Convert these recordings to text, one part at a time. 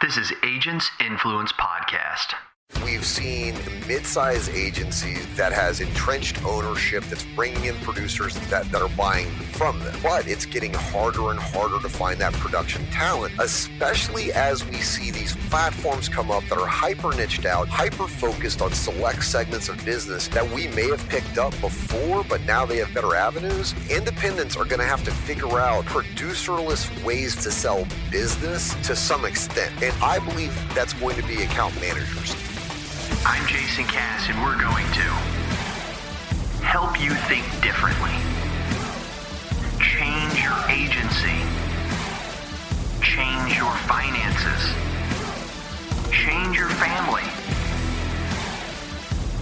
This is Agents Influence Podcast. We've seen mid-sized agencies that has entrenched ownership that's bringing in producers that, that are buying from them. But it's getting harder and harder to find that production talent, especially as we see these platforms come up that are hyper niched out, hyper focused on select segments of business that we may have picked up before, but now they have better avenues. Independents are going to have to figure out producerless ways to sell business to some extent. And I believe that's going to be account managers. I'm Jason Cass, and we're going to help you think differently, change your agency, change your finances, change your family,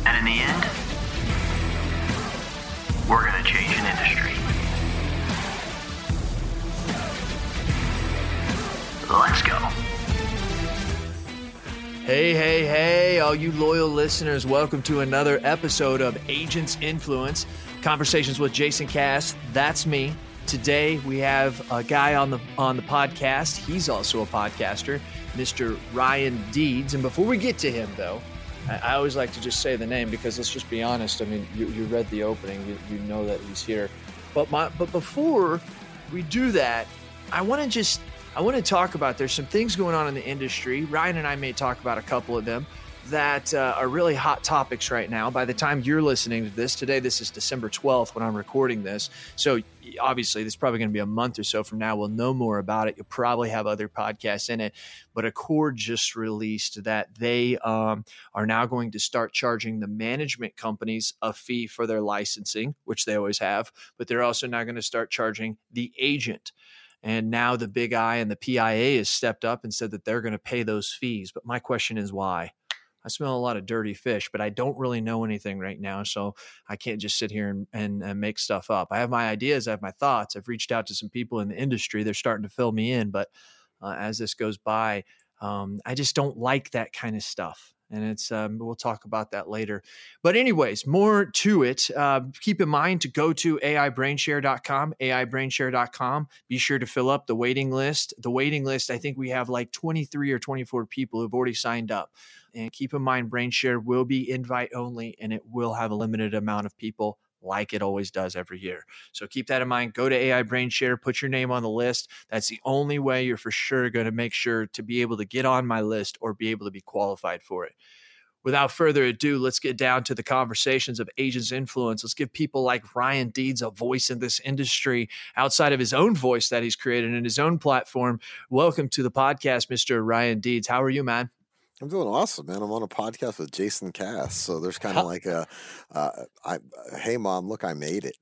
and in the end, we're going to change an industry. Let's go. Hey, hey, hey, all you loyal listeners, welcome to another episode of Agents Influence Conversations with Jason Cass. That's me. Today we have a guy on the on the podcast. He's also a podcaster, Mr. Ryan Deeds. And before we get to him, though, I, I always like to just say the name because let's just be honest. I mean, you, you read the opening, you, you know that he's here. But my but before we do that, I want to just I want to talk about there's some things going on in the industry. Ryan and I may talk about a couple of them that uh, are really hot topics right now. By the time you're listening to this, today, this is December 12th when I'm recording this. So obviously, this is probably going to be a month or so from now. We'll know more about it. You'll probably have other podcasts in it. But ACORD just released that they um, are now going to start charging the management companies a fee for their licensing, which they always have. But they're also now going to start charging the agent. And now the Big I and the PIA has stepped up and said that they're going to pay those fees. But my question is why? I smell a lot of dirty fish, but I don't really know anything right now. So I can't just sit here and, and, and, make stuff up. I have my ideas, I have my thoughts. I've reached out to some people in the industry. They're starting to fill me in. But uh, as this goes by, um, I just don't like that kind of stuff and it's um, we'll talk about that later. But anyways more to it uh, keep in mind to go to aibrainshare.com aibrainshare.com be sure to fill up the waiting list. The waiting list i think we have like 23 or 24 people who've already signed up. And keep in mind brainshare will be invite only and it will have a limited amount of people like it always does every year. So keep that in mind. Go to AI Brain Share, put your name on the list. That's the only way you're for sure going to make sure to be able to get on my list or be able to be qualified for it. Without further ado, let's get down to the conversations of agents' influence. Let's give people like Ryan Deeds a voice in this industry outside of his own voice that he's created in his own platform. Welcome to the podcast, Mr. Ryan Deeds. How are you, man? I'm doing awesome, man. I'm on a podcast with Jason Cass, so there's kind of like a, uh, I, hey mom, look, I made it.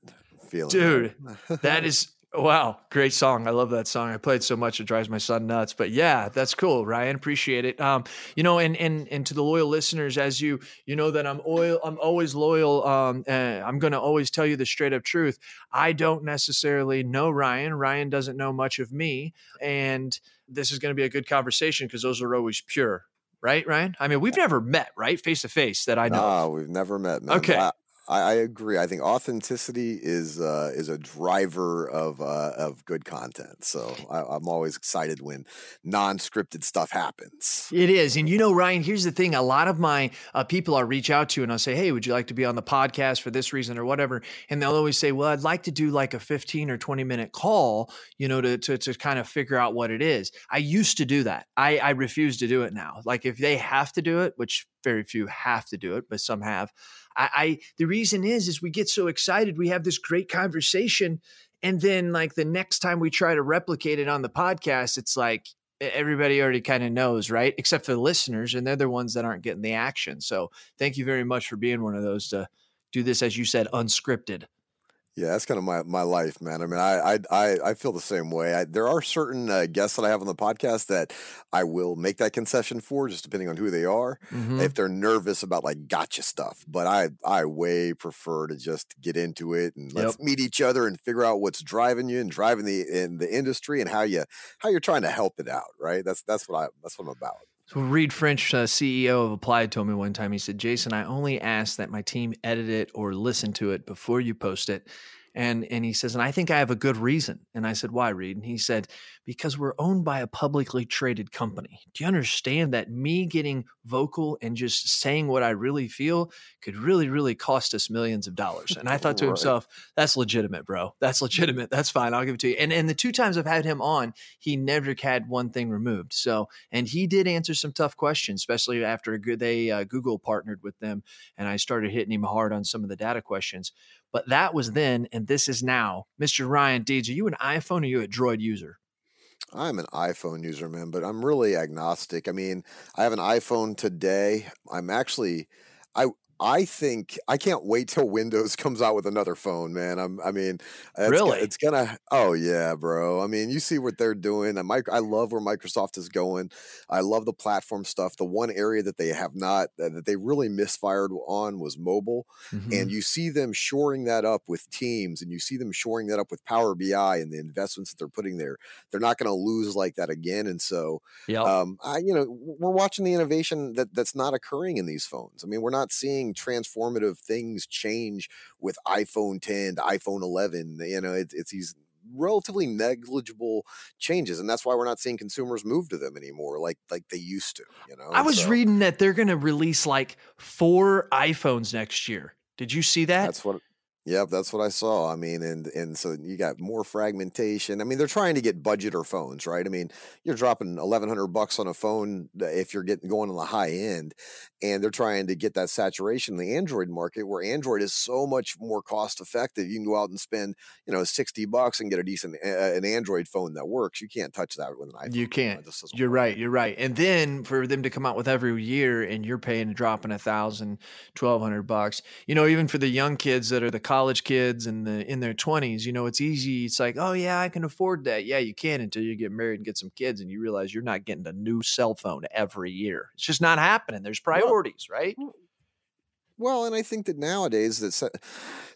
Feeling, dude, that is wow, great song. I love that song. I played so much it drives my son nuts. But yeah, that's cool, Ryan. Appreciate it. Um, you know, and and and to the loyal listeners, as you you know that I'm oil, I'm always loyal. Um, I'm going to always tell you the straight up truth. I don't necessarily know Ryan. Ryan doesn't know much of me, and this is going to be a good conversation because those are always pure right, Ryan? I mean, we've never met, right, face to face that I know. No, we've never met. Man. Okay. I, I, agree. I think authenticity is uh, is a driver of uh, of good content. So I, am always excited when non scripted stuff happens. It is, and you know, Ryan. Here's the thing: a lot of my uh, people I reach out to, and I'll say, "Hey, would you like to be on the podcast for this reason or whatever?" And they'll always say, "Well, I'd like to do like a 15 or 20 minute call, you know, to to, to kind of figure out what it is." I used to do that. I, I refuse to do it now. Like if they have to do it, which very few have to do it, but some have. I, I the reason is is we get so excited, we have this great conversation, and then like the next time we try to replicate it on the podcast, it's like everybody already kind of knows, right? Except for the listeners, and they're the ones that aren't getting the action. So thank you very much for being one of those to do this, as you said, unscripted. Yeah, that's kind of my, my life, man. I mean, I I I feel the same way. I, there are certain uh, guests that I have on the podcast that I will make that concession for, just depending on who they are, mm-hmm. if they're nervous about like gotcha stuff. But I I way prefer to just get into it and let's meet each other and figure out what's driving you and driving the in the industry and how you how you're trying to help it out. Right. That's that's what I that's what I'm about. So Reid French, uh, CEO of Applied, told me one time. He said, "Jason, I only ask that my team edit it or listen to it before you post it, And and he says, and I think I have a good reason. And I said, why, Reid? And he said, because we're owned by a publicly traded company. Do you understand that me getting vocal and just saying what I really feel could really, really cost us millions of dollars? And I thought to Right. himself, that's legitimate, bro. That's legitimate. That's fine. I'll give it to you. And and the two times I've had him on, he never had one thing removed. So and he did answer some tough questions, especially after a good they uh, Google partnered with them, and I started hitting him hard on some of the data questions. But that was then, and this is now. Mr. Ryan Deeds, are you an iPhone or are you a Droid user? I'm an iPhone user, man, but I'm really agnostic. I mean, I have an iPhone today. I'm actually, I I think I can't wait till Windows comes out with another phone, man. I'm, I mean, Really? it's gonna. Oh yeah, bro. I mean, you see what they're doing. And Mike, I love where Microsoft is going. I love the platform stuff. The one area that they have not that they really misfired on was mobile Mm-hmm. and you see them shoring that up with teams and you see them shoring that up with power bi and the investments that they're putting there they're not going to lose like that again and so yeah, um, I, you know we're watching the innovation that that's not occurring in these phones i mean we're not seeing transformative things change with iphone 10 to iphone 11 you know it's, it's these relatively negligible changes and that's why we're not seeing consumers move to them anymore like like they used to you know I was so reading that they're going to release like four iPhones next year. Did you see that? That's what. Yep, that's what I saw. I mean, and and so you got more fragmentation. I mean, they're trying to get budgeter phones, right? I mean, you're dropping eleven hundred bucks on a phone uh, if you're getting going on the high end, and they're trying to get that saturation in the Android market, where Android is so much more cost effective. You can go out and spend you know sixty bucks and get a decent uh, an Android phone that works. You can't touch that with an iPhone. You can't. You're work. right. You're right. And then for them to come out with every year and you're paying dropping a thousand, twelve hundred bucks. You know, even for the young kids that are the college kids and the in their twenties, you know, it's easy. It's like, oh yeah, I can afford that. Yeah, you can until you get married and get some kids and you realize you're not getting a new cell phone every year. It's just not happening. There's priorities, right? Well, and I think that nowadays that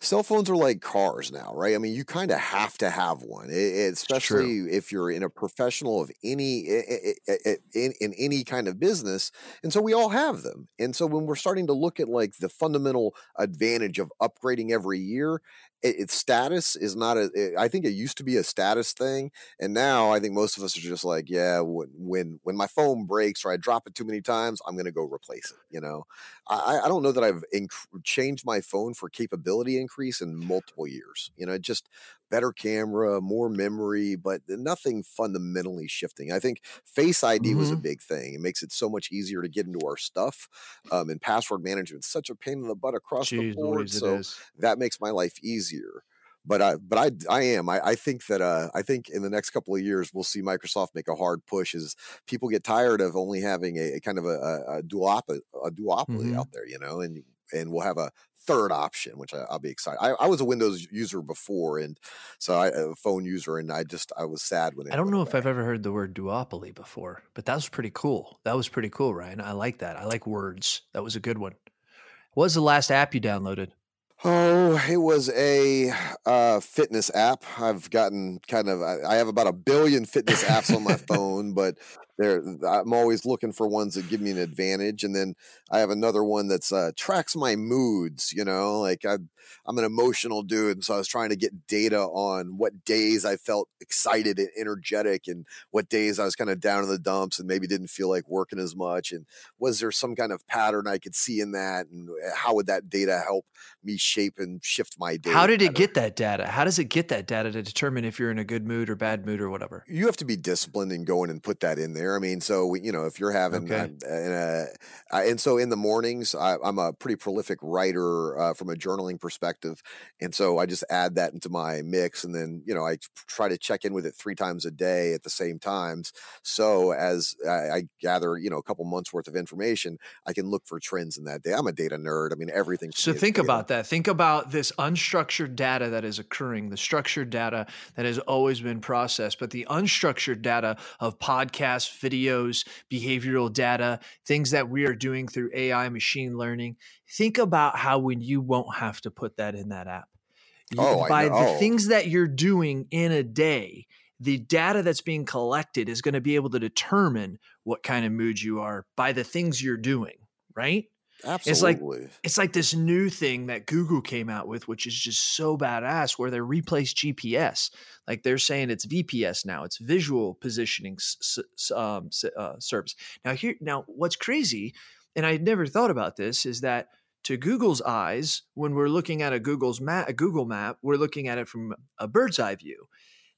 cell phones are like cars now, right? I mean, you kind of have to have one, it, it- especially if you're in a professional of any i- i- i- in, in any kind of business. And so we all have them. And so when we're starting to look at like the fundamental advantage of upgrading every year, it, its status is not a. It, I think it used to be a status thing, and now I think most of us are just like, yeah, when when when my phone breaks or I drop it too many times, I'm gonna go replace it. You know, I, I don't know that I've inc- changed my phone for capability increase in multiple years. You know, just better camera, more memory, but nothing fundamentally shifting. I think Face ID was a Mhm. big thing. It makes it so much easier to get into our stuff, um, and password management such a pain in the butt across the board. So that makes my life easier. But I, but I, I am. I, I think that, uh, I think in the next couple of years we'll see Microsoft make a hard push as people get tired of only having a, a kind of a, a, a duopoly, a duopoly Mhm. out there, you know, and and we'll have a third option, which I, I'll be excited. I, I was a Windows user before, and so I a phone user, and I just I was sad when I don't know if I've ever heard the word duopoly before, but that was pretty cool. That was pretty cool, Ryan. I like that. I like words. That was a good one. What was the last app you downloaded? Oh, it was a uh, fitness app. I've gotten kind of. I, I have about a billion fitness apps on my phone, but there I'm always looking for ones that give me an advantage. And then I have another one that's uh, tracks my moods. You know, like I, I'm an emotional dude, and so I was trying to get data on what days I felt excited and energetic, and what days I was kind of down in the dumps and maybe didn't feel like working as much. And was there some kind of pattern I could see in that, and uh, how would that data help me shape and shift my day? How did it better? get that data? How does it get that data to determine if you're in a good mood or bad mood or whatever? you have to be disciplined and go in and put that in there. I mean, so we, you know, if you're having, Okay. uh, and, uh, I- and so in the mornings, I, I'm a pretty prolific writer uh, from a journaling perspective, and so I just add that into my mix, and then you know I try to check in with it three times a day at the same times. So as I, I gather, you know, a couple months worth of information, I can look for trends in that day. I'm a data nerd. I mean, everything. So think data. about that. Think about this unstructured data that is occurring, the structured data that has always been processed, but the unstructured data of podcasts, videos, behavioral data, things that we are doing through AI, machine learning. Think about how when you won't have to put that in that app. You- Oh, by the things that you're doing in a day, the data that's being collected is going to be able to determine what kind of mood you are by the things you're doing, right? Absolutely. It's like it's like this new thing that Google came out with, which is just so badass, where they replace GPS. Like they're saying it's VPS now. It's visual positioning um, uh, service. Now here, now what's crazy, and I never thought about this, is that to Google's eyes, when we're looking at a Google's map, a Google map, we're looking at it from a bird's eye view.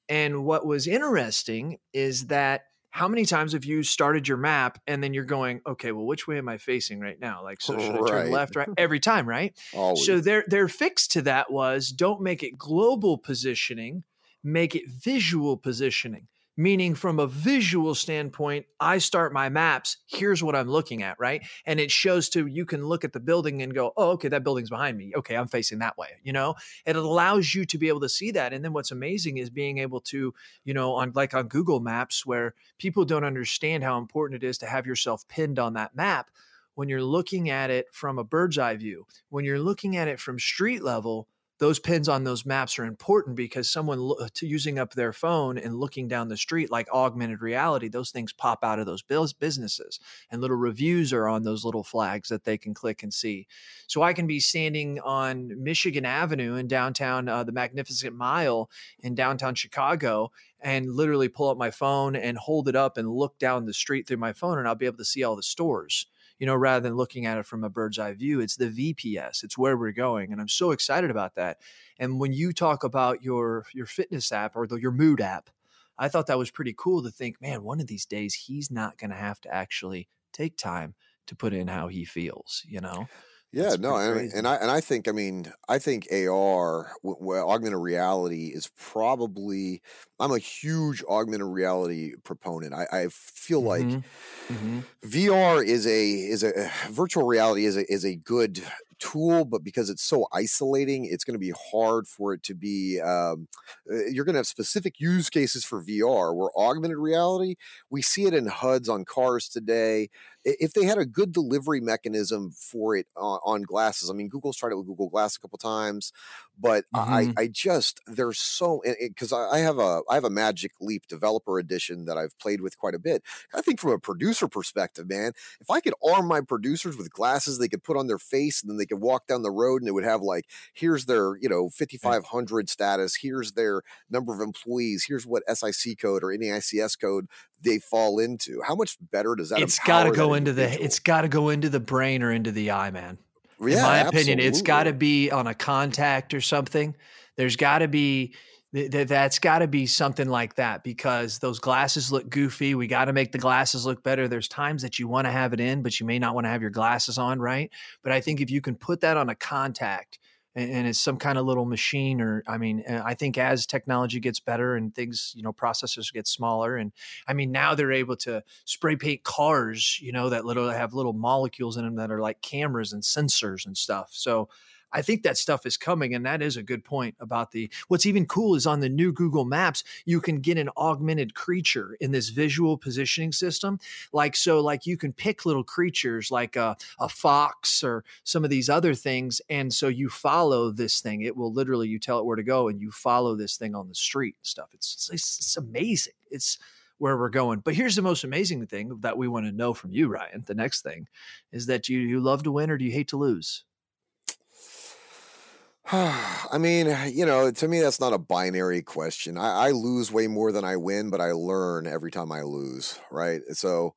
And what was interesting is that how many times have you started your map and then you're going, okay, well, which way am I facing right now? Like, so should right. I turn left, right? Every time, right? Always. So their their fix to that was don't make it global positioning, make it visual positioning meaning from a visual standpoint i start my maps here's what i'm looking at right? And it shows to you can look at the building and go oh okay that building's behind me. Okay i'm facing that way you know? It allows you to be able to see that. And then what's amazing is being able to you know on like on google maps where people don't understand how important it is to have yourself pinned on that map when you're looking at it from a bird's eye view when you're looking at it from street level those pins on those maps are important because someone lo- to using up their phone and looking down the street like augmented reality those things pop out of those bills businesses and little reviews are on those little flags that they can click and see. So i can be standing on michigan avenue in downtown uh, the magnificent mile in downtown chicago and literally pull up my phone and hold it up and look down the street through my phone and i'll be able to see all the stores you know, rather than looking at it from a bird's eye view. It's the VPS. It's where we're going, and I'm so excited about that. And when you talk about your your fitness app or the, your mood app, I thought that was pretty cool to think, man, one of these days he's not going to have to actually take time to put in how he feels, you know. Yeah, no, and, and I and I think I mean I think AR, well, augmented reality is probably. I'm a huge augmented reality proponent. I, I feel like mm-hmm. Mm-hmm. VR is a is a virtual reality is a is a good tool, but because it's so isolating, it's going to be hard for it to be. Um, uh, you're going to have specific use cases for VR. Where augmented reality, we see it in HUDs on cars today if they had a good delivery mechanism for it on, on glasses, I mean, Google's tried it with Google Glass a couple times, but mm-hmm. I, I just there's so because I have a I have a Magic Leap Developer Edition that I've played with quite a bit. I think from a producer perspective, man, if I could arm my producers with glasses they could put on their face and then they could walk down the road and it would have like here's their you know 5500 status, here's their number of employees, here's what SIC code or NAICS code they fall into. How much better does that? It's got to go into the. It's got to go into the brain or into the eye, man. Yeah, In my opinion, absolutely. it's got to be on a contact or something. There's got to be that's got to be something like that because those glasses look goofy. We got to make the glasses look better. There's times that you want to have it in, but you may not want to have your glasses on, right? But I think if you can put that on a contact and, and it's some kind of little machine or i mean i think as technology gets better and things you know processors get smaller and i mean now they're able to spray paint cars you know that little have little molecules in them that are like cameras and sensors and stuff so I think that stuff is coming, and that is a good point about the. What's even cool is on the new Google Maps, you can get an augmented creature in this visual positioning system. Like so, like you can pick little creatures like a, a fox or some of these other things, and so you follow this thing. It will literally you tell it where to go, and you follow this thing on the street and stuff. It's it's, it's amazing. It's where we're going. But here's the most amazing thing that we want to know from you, Ryan. The next thing is that you you love to win or do you hate to lose? I mean, you know, to me, that's not a binary question. I, I, lose way more than I win, but I learn every time I lose, right? So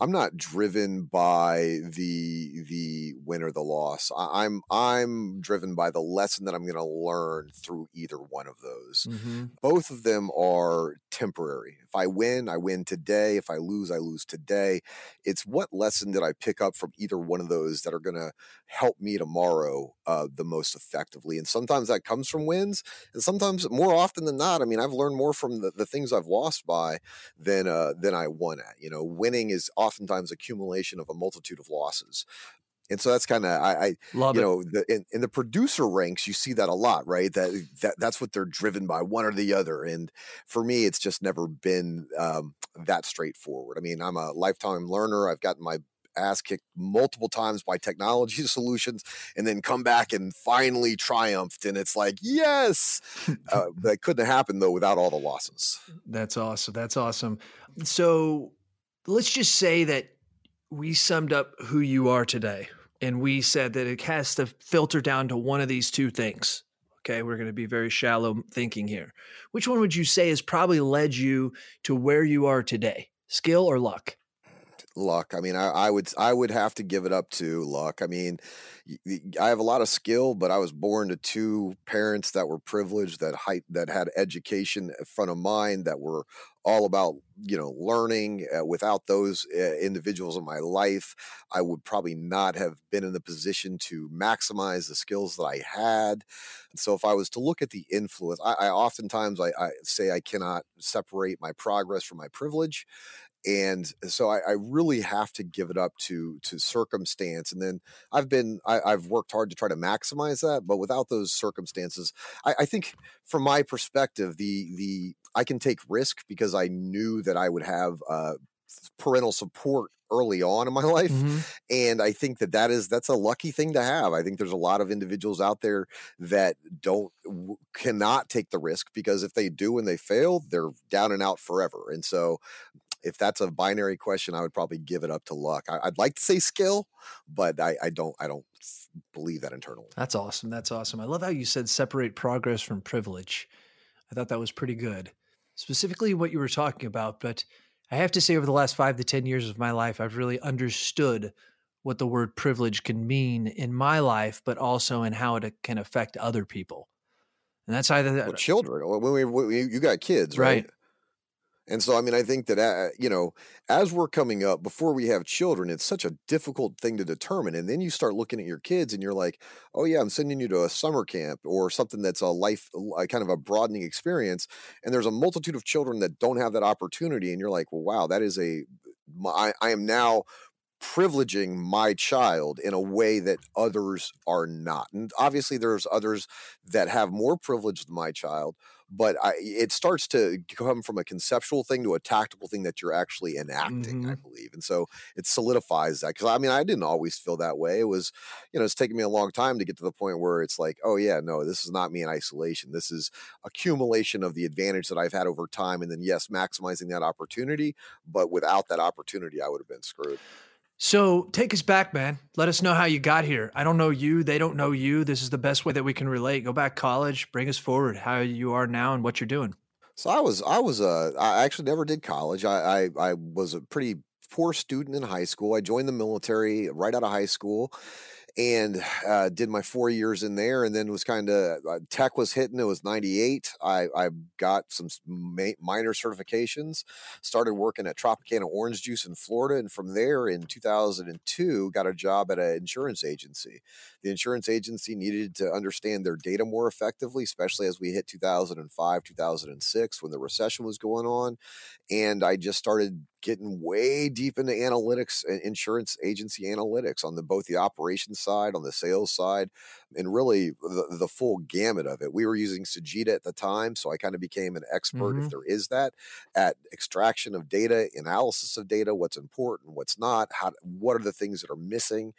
I'm not driven by the the win or the loss. I, am I'm, I'm driven by the lesson that I'm going to learn through either one of those. Mm-hmm. Both of them are temporary. If I win, I win today. If I lose, I lose today. It's what lesson did I pick up from either one of those that are going to help me tomorrow uh, the most effectively. And sometimes that comes from wins, and sometimes more often than not, I mean, I've learned more from the, the things I've lost by than uh, than I won at. You know, winning is oftentimes accumulation of a multitude of losses. And so that's kind of I, I Love you it. know the, in, in, the producer ranks you see that a lot right that that that's what they're driven by one or the other and for me it's just never been um, that straightforward. I mean I'm a lifetime learner. I've gotten my ass kicked multiple times by technology solutions and then come back and finally triumphed and it's like yes uh, that couldn't have happened though without all the losses that's awesome that's awesome so let's just say that we summed up who you are today and we said that it has to filter down to one of these two things. Okay, we're going to be very shallow thinking here. Which one would you say has probably led you to where you are today? Skill or luck? Luck. I mean, I, I, would I would have to give it up to luck. I mean, I have a lot of skill, but I was born to two parents that were privileged, that height, that had education in front of mine, that were all about you know learning. Uh, without those uh, individuals in my life, I would probably not have been in the position to maximize the skills that I had. so, if I was to look at the influence, I, I oftentimes I, I say I cannot separate my progress from my privilege, and so I, I, really have to give it up to to circumstance and then i've been I, have worked hard to try to maximize that but without those circumstances I, I, think from my perspective the the i can take risk because i knew that i would have uh, parental support early on in my life mm-hmm. and i think that that is that's a lucky thing to have i think there's a lot of individuals out there that don't cannot take the risk because if they do and they fail they're down and out forever and so if that's a binary question, I would probably give it up to luck. I, would like to say skill, but I, I don't I don't believe that internally. That's awesome. That's awesome. I love how you said separate progress from privilege. I thought that was pretty good. Specifically what you were talking about, but I have to say over the last 5 to 10 years of my life I've really understood what the word privilege can mean in my life, but also in how it can affect other people. And that's either well, children. When we, when we, you got kids, right? right? And so, I mean, I think that, uh, you know, as we're coming up, before we have children, it's such a difficult thing to determine. And then you start looking at your kids and you're like, oh, yeah, I'm sending you to a summer camp or something that's a life, a kind of a broadening experience. And there's a multitude of children that don't have that opportunity. And you're like, well, wow, that is a, I, I am now privileging my child in a way that others are not. And obviously, there's others that have more privilege than my child but I, it starts to come from a conceptual thing to a tactical thing that you're actually enacting, mm-hmm. I believe. And so it solidifies that. Because I mean, I didn't always feel that way. It was, you know, it's taken me a long time to get to the point where it's like, oh, yeah, no, this is not me in isolation. This is accumulation of the advantage that I've had over time. And then, yes, maximizing that opportunity. But without that opportunity, I would have been screwed. So take us back, man. Let us know how you got here. I don't know you. They don't know you. This is the best way that we can relate. Go back college, bring us forward how you are now and what you're doing. So I was, I was, uh, I actually never did college. I, I, I was a pretty poor student in high school. I joined the military right out of high school and uh, did my four years in there and then was kind of uh, tech was hitting it was 98 i, I got some ma- minor certifications started working at tropicana orange juice in florida and from there in 2002 got a job at an insurance agency. The insurance agency needed to understand their data more effectively especially as we hit 2005 2006 when the recession was going on and i just started getting way deep into analytics and insurance agency analytics on the both the operations side on the sales side and really the, the full gamut of it we were using Sagitta at the time so i kind of became an expert mm-hmm. if there is that at extraction of data analysis of data what's important what's not how what are the things that are missing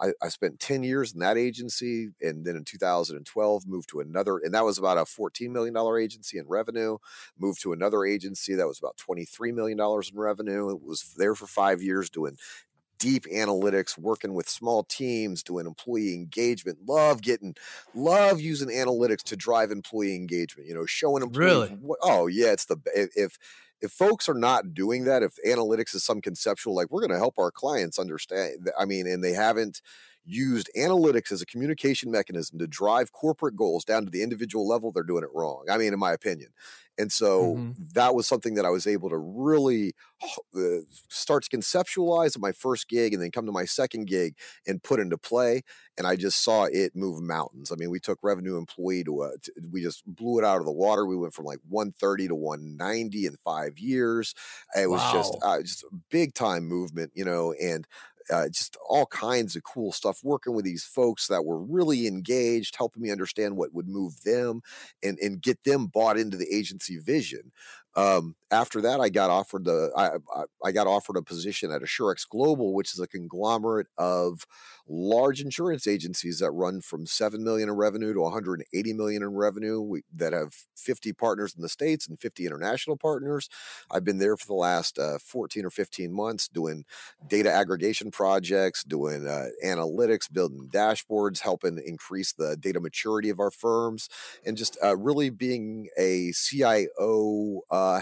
I, I spent 10 years in that agency and then in 2012 moved to another and that was about a 14 million dollar agency in revenue moved to another agency that was about 23 million dollars in revenue it was there for five years doing deep analytics working with small teams doing employee engagement love getting love using analytics to drive employee engagement you know showing employees really? what, oh yeah it's the if if folks are not doing that, if analytics is some conceptual, like we're going to help our clients understand, I mean, and they haven't used analytics as a communication mechanism to drive corporate goals down to the individual level, they're doing it wrong. I mean, in my opinion. And so mm-hmm. that was something that I was able to really uh, start to conceptualize at my first gig and then come to my second gig and put into play. And I just saw it move mountains. I mean, we took revenue employee to, a, to we just blew it out of the water. We went from like 130 to 190 in five years. It was wow. just, uh, just a big time movement, you know, and uh, just all kinds of cool stuff working with these folks that were really engaged helping me understand what would move them and, and get them bought into the agency vision. Um, after that, I got offered the I, I, I got offered a position at Assurex Global, which is a conglomerate of large insurance agencies that run from 7 million in revenue to 180 million in revenue. We, that have 50 partners in the states and 50 international partners. I've been there for the last uh, 14 or 15 months doing data aggregation projects doing uh, analytics building dashboards helping increase the data maturity of our firms and just uh, really being a cio uh,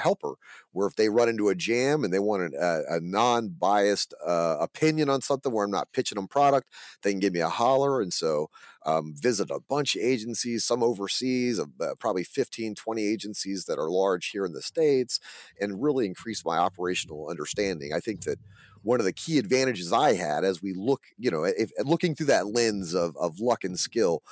where if they run into a jam and they want a, a non-biased uh, opinion on something where i'm not pitching them product they can give me a holler. And so um, visit a bunch of agencies, some overseas, uh, probably 15, 20 agencies that are large here in the States, and really increase my operational understanding. I think that one of the key advantages I had as we look, you know, if, looking through that lens of, of luck and skill,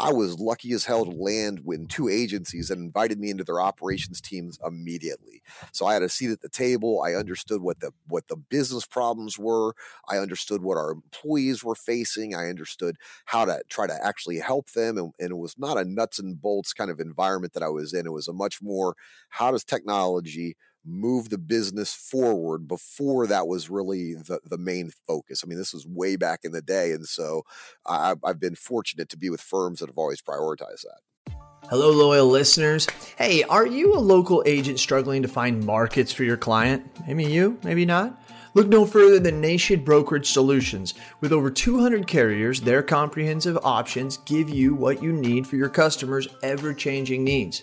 I was lucky as hell to land with two agencies that invited me into their operations teams immediately. So I had a seat at the table. I understood what the what the business problems were. I understood what our employees were facing. I understood how to try to actually help them. And, and it was not a nuts and bolts kind of environment that I was in. It was a much more how does technology move the business forward before that was really the, the main focus. I mean, this was way back in the day. And so I, I've been fortunate to be with firms that have always prioritized that. Hello, loyal listeners. Hey, are you a local agent struggling to find markets for your client? Maybe you, maybe not. Look no further than Nation Brokerage Solutions. With over 200 carriers, their comprehensive options give you what you need for your customers' ever changing needs.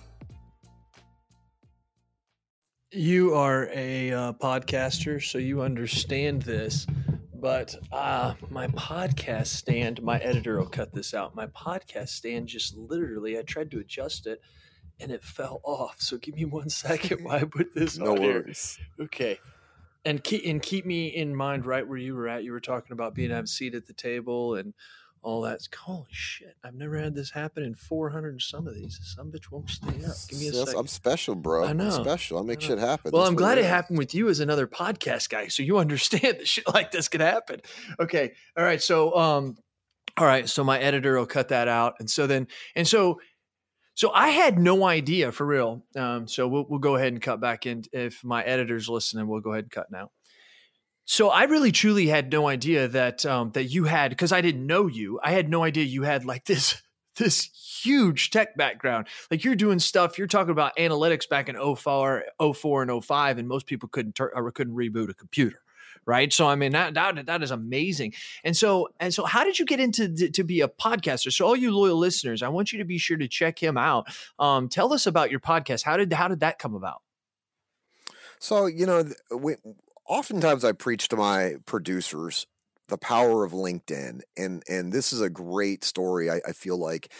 You are a uh, podcaster, so you understand this. But uh, my podcast stand, my editor will cut this out. My podcast stand just literally, I tried to adjust it and it fell off. So give me one second while I put this no on worries. here. Okay. And keep and keep me in mind right where you were at. You were talking about being have a seat at the table and all that. Holy shit! I've never had this happen in 400 some of these. Some bitch won't stay up. Give me a Yes, second. I'm special, bro. I know. I'm special. I'll make I shit happen. Well, That's I'm glad it is. happened with you as another podcast guy, so you understand that shit like this could happen. Okay, all right. So, um, all right. So my editor will cut that out, and so then, and so, so I had no idea for real. Um, so we'll we'll go ahead and cut back in. If my editor's listening, we'll go ahead and cut now. So I really truly had no idea that um, that you had because I didn't know you. I had no idea you had like this this huge tech background. Like you're doing stuff. You're talking about analytics back in 04, 04 and 05, and most people couldn't tur- or couldn't reboot a computer. Right. So I mean that, that that is amazing. And so and so how did you get into to be a podcaster? So all you loyal listeners, I want you to be sure to check him out. Um, tell us about your podcast. How did how did that come about? So you know, we, oftentimes I preach to my producers the power of LinkedIn, and and this is a great story. I, I feel like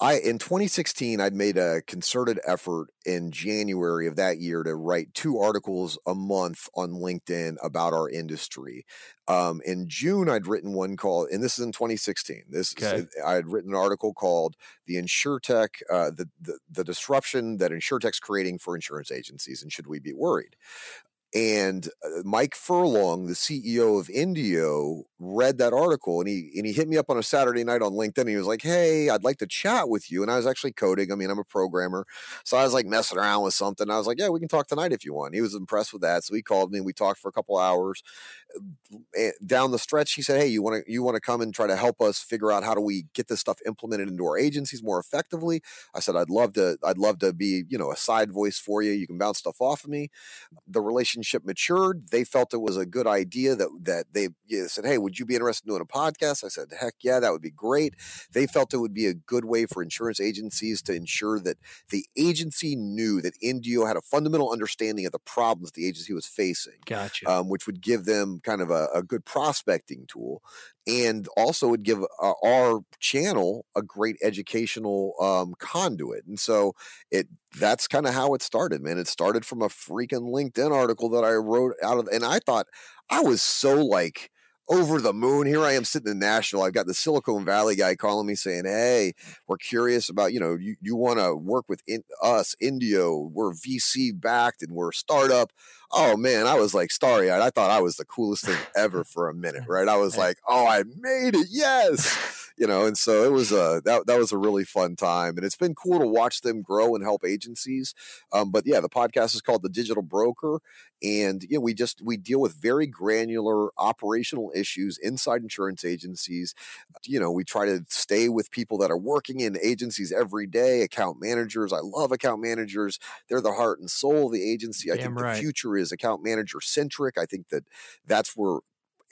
I in 2016 I'd made a concerted effort in January of that year to write two articles a month on LinkedIn about our industry. Um, in June, I'd written one called, and this is in 2016. This Okay. is, I had written an article called "The InsurTech, uh, the, the the disruption that InsurTech's creating for insurance agencies, and should we be worried?" And uh, Mike Furlong, the CEO of Indio, read that article and he and he hit me up on a Saturday night on LinkedIn. And he was like, "Hey, I'd like to chat with you." And I was actually coding. I mean, I'm a programmer, so I was like messing around with something. I was like, "Yeah, we can talk tonight if you want." He was impressed with that, so he called me. and We talked for a couple hours. Eh, Down the stretch, he said, "Hey, you want to you want to come and try to help us figure out how do we get this stuff implemented into our agencies more effectively?" I said, "I'd love to. I'd love to be you know a side voice for you. You can bounce stuff off of me." the relationship matured. They felt it was a good idea that that they said, "Hey, would you be interested in doing a podcast?" I said, "Heck yeah, that would be great." They felt it would be a good way for insurance agencies to ensure that the agency knew that Indio had a fundamental understanding of the problems the agency was facing, Gotcha. um, which would give them kind of a, a good prospecting tool. And also would give uh, our channel a great educational um, conduit. And so it that's kind of how it started, man. It started from a freaking LinkedIn article that I wrote out of, and I thought I was so like over the moon. Here I am sitting in Nashville. I've got the Silicon Valley guy calling me saying, Hey, we're curious about, you know, you, you want to work with in, us, Indio. We're VC backed and we're a startup. Oh man, I was like starry eyed. I thought I was the coolest thing ever for a minute, right? I was like, Oh, I made it. Yes you know, and so it was a that that was a really fun time, and it's been cool to watch them grow and help agencies. Um, but yeah, the podcast is called the Digital Broker, and you know, we just we deal with very granular operational issues inside insurance agencies. You know, we try to stay with people that are working in agencies every day, account managers. I love account managers; they're the heart and soul of the agency. I think right. the future is account manager centric. I think that that's where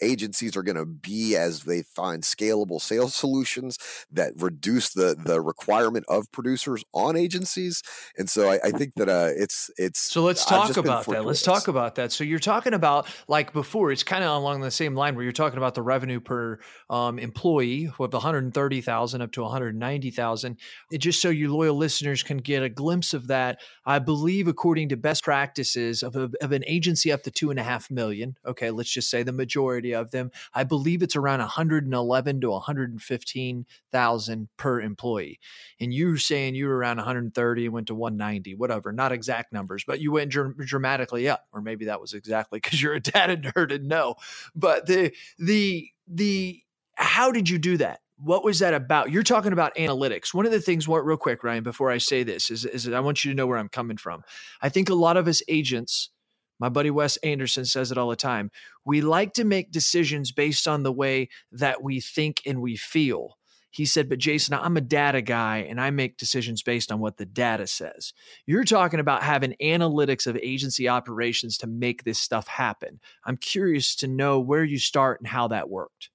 agencies are going to be as they find scalable sales solutions that reduce the the requirement of producers on agencies. And so I, I think that uh, it's it's. So let's talk about that. Let's talk about that. So you're talking about like before, it's kind of along the same line where you're talking about the revenue per um, employee with 130,000 up to 190,000. Just so you loyal listeners can get a glimpse of that. I believe, according to best practices of, a, of an agency up to two and a half million. Okay, let's just say the majority of them. I believe it's around 111 to 115,000 per employee. And you were saying you were around 130, and went to 190, whatever, not exact numbers, but you went dr- dramatically up, or maybe that was exactly because you're a data nerd and no. But the the the how did you do that? What was that about? You're talking about analytics. One of the things, real quick, Ryan, before I say this, is, is I want you to know where I'm coming from. I think a lot of us agents, my buddy Wes Anderson says it all the time. We like to make decisions based on the way that we think and we feel. He said, but Jason, I'm a data guy and I make decisions based on what the data says. You're talking about having analytics of agency operations to make this stuff happen. I'm curious to know where you start and how that worked.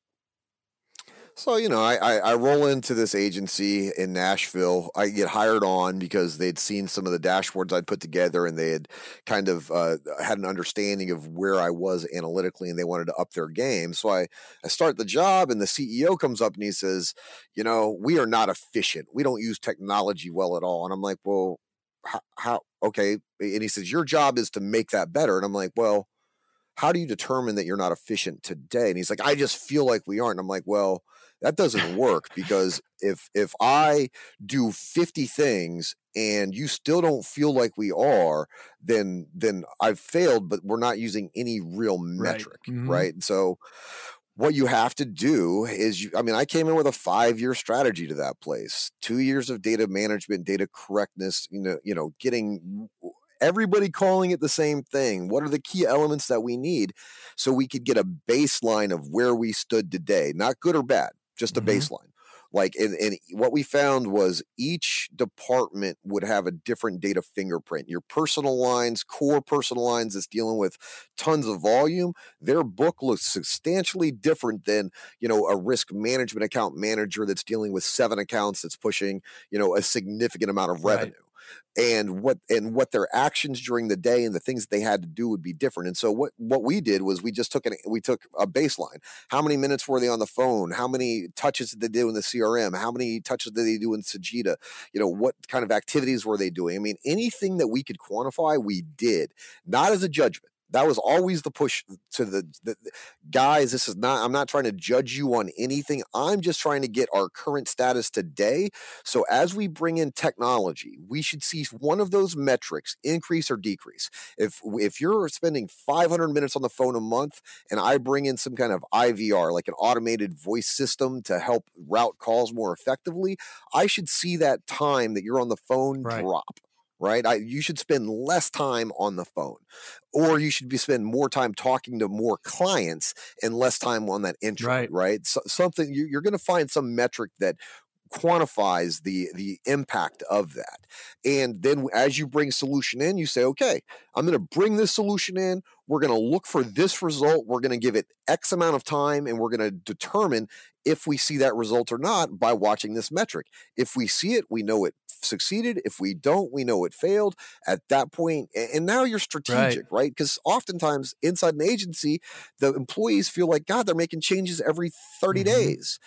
So you know, I, I I roll into this agency in Nashville. I get hired on because they'd seen some of the dashboards I'd put together, and they had kind of uh, had an understanding of where I was analytically, and they wanted to up their game. So I I start the job, and the CEO comes up and he says, "You know, we are not efficient. We don't use technology well at all." And I'm like, "Well, how? how okay?" And he says, "Your job is to make that better." And I'm like, "Well." How do you determine that you're not efficient today? And he's like, I just feel like we aren't. And I'm like, well, that doesn't work because if if I do 50 things and you still don't feel like we are, then then I've failed, but we're not using any real metric, Mhm. right? So what you have to do is you, I mean, I came in with a five year strategy to that place, two years of data management, data correctness, you know, you know, getting everybody calling it the same thing. What are the key elements that we need so we could get a baseline of where we stood today? Not good or bad, just a Mhm. baseline. Like, and, and what we found was each department would have a different data fingerprint. Your personal lines, core personal lines that's dealing with tons of volume, their book looks substantially different than, you know, a risk management account manager that's dealing with seven accounts that's pushing, you know, a significant amount of Right. And what and what their actions during the day and the things that they had to do would be different. And so what what we did was we just took an we took a baseline. How many minutes were they on the phone? How many touches did they do in the CRM? How many touches did they do in Sagitta? You know, what kind of activities were they doing? I mean, anything that we could quantify, we did, not as a judgment. That was always the push to the, the, the guys. This is not. I'm not trying to judge you on anything. I'm just trying to get our current status today so as we bring in technology, we should see one of those metrics increase or decrease. If if you're spending 500 minutes on the phone a month and I bring in some kind of IVR, like an automated voice system to help route calls more effectively, I should see that time that you're on the phone Right. drop. Right, I, you should spend less time on the phone, or you should be spend more time talking to more clients and less time on that intro. Right. Right, so, something you, you're going to find some metric that quantifies the the impact of that and then as you bring solution in you say okay i'm going to bring this solution in we're going to look for this result we're going to give it x amount of time and we're going to determine if we see that result or not by watching this metric. If we see it we know it succeeded. If we don't we know it failed at that point and now you're strategic right? Because oftentimes inside an agency the employees feel like god they're making changes every 30 Mhm. days.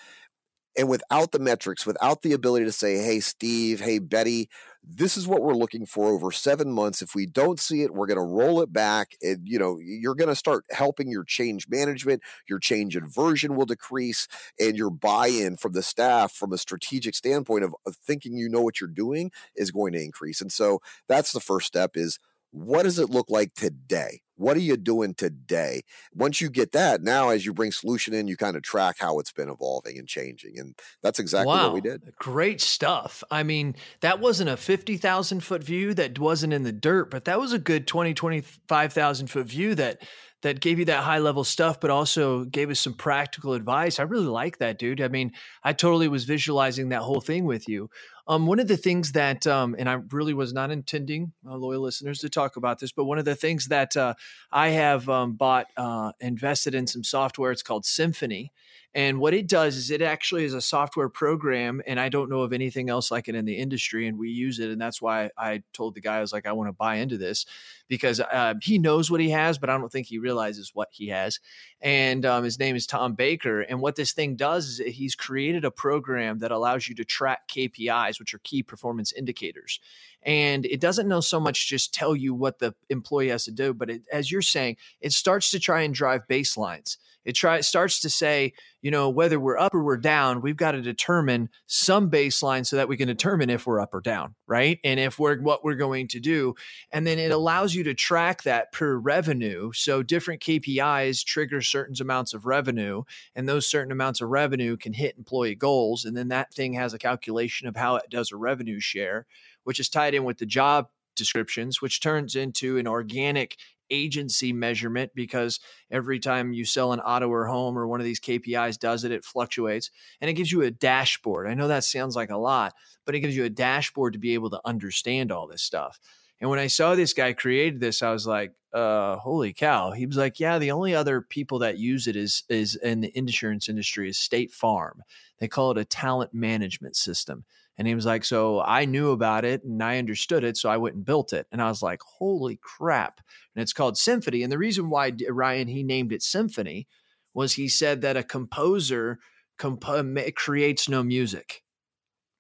And without the metrics, without the ability to say, hey, Steve, hey, Betty, this is what we're looking for over seven months. If we don't see it, we're going to roll it back. And, you know, you're going to start helping your change management, your change aversion will decrease, and your buy in from the staff from a strategic standpoint of, of thinking you know what you're doing is going to increase. And so that's the first step is what does it look like today? What are you doing today? Once you get that, now as you bring solution in, you kind of track how it's been evolving and changing. And that's exactly wow. what we did. Great stuff. I mean, that wasn't a 50,000 foot view that wasn't in the dirt, but that was a good 20, 25,000 foot view that that gave you that high level stuff, but also gave us some practical advice. I really like that, dude. I mean, I totally was visualizing that whole thing with you. Um, one of the things that, um, and I really was not intending uh, loyal listeners to talk about this, but one of the things that uh, I have um, bought, uh, invested in some software, it's called Symphony. And what it does is it actually is a software program, and I don't know of anything else like it in the industry, and we use it, and that's why I told the guy I was like, I want to buy into this because uh, he knows what he has, but I don't think he realizes what he has. And um, his name is Tom Baker, and what this thing does is he's created a program that allows you to track KPIs, which are key performance indicators. And it doesn't know so much just tell you what the employee has to do, but it, as you're saying, it starts to try and drive baselines. It try it starts to say, you know, whether we're up or we're down, we've got to determine some baseline so that we can determine if we're up or down, right? And if we're what we're going to do. And then it allows you to track that per revenue. So different KPIs trigger certain amounts of revenue, and those certain amounts of revenue can hit employee goals. And then that thing has a calculation of how it does a revenue share, which is tied in with the job descriptions, which turns into an organic agency measurement because every time you sell an auto or home or one of these KPIs does it, it fluctuates and it gives you a dashboard. I know that sounds like a lot, but it gives you a dashboard to be able to understand all this stuff. And when I saw this guy created this, I was like, uh, holy cow. He was like, yeah, the only other people that use it is is in the insurance industry is State Farm. They call it a talent management system. And he was like, So I knew about it and I understood it. So I went and built it. And I was like, Holy crap. And it's called Symphony. And the reason why Ryan, he named it Symphony was he said that a composer comp- creates no music.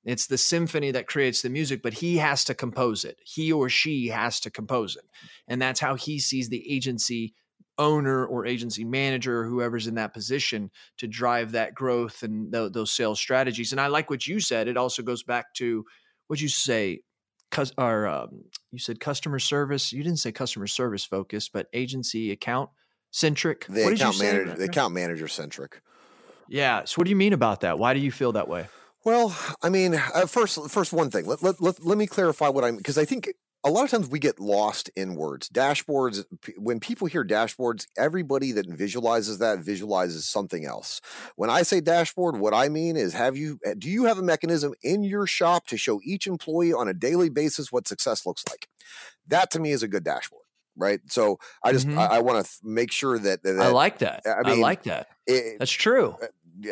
It's the symphony that creates the music, but he has to compose it. He or she has to compose it. And that's how he sees the agency owner or agency manager or whoever's in that position to drive that growth and th- those sales strategies. And I like what you said. It also goes back to what you say, cus- or um, you said customer service. You didn't say customer service focused, but agency account centric. The what account manager, the account manager centric. Yeah. So what do you mean about that? Why do you feel that way? Well, I mean, uh, first, first one thing. Let, let, let, let me clarify what I'm because I think a lot of times we get lost in words. Dashboards, when people hear dashboards, everybody that visualizes that visualizes something else. When I say dashboard, what I mean is have you eh, do you have a mechanism in your shop to show each employee on a daily basis what success looks like? That to me is a good dashboard right? So I just mm-hmm. I, I want to th- make sure that, that, I like that. I, mean, I like that. It, That's true.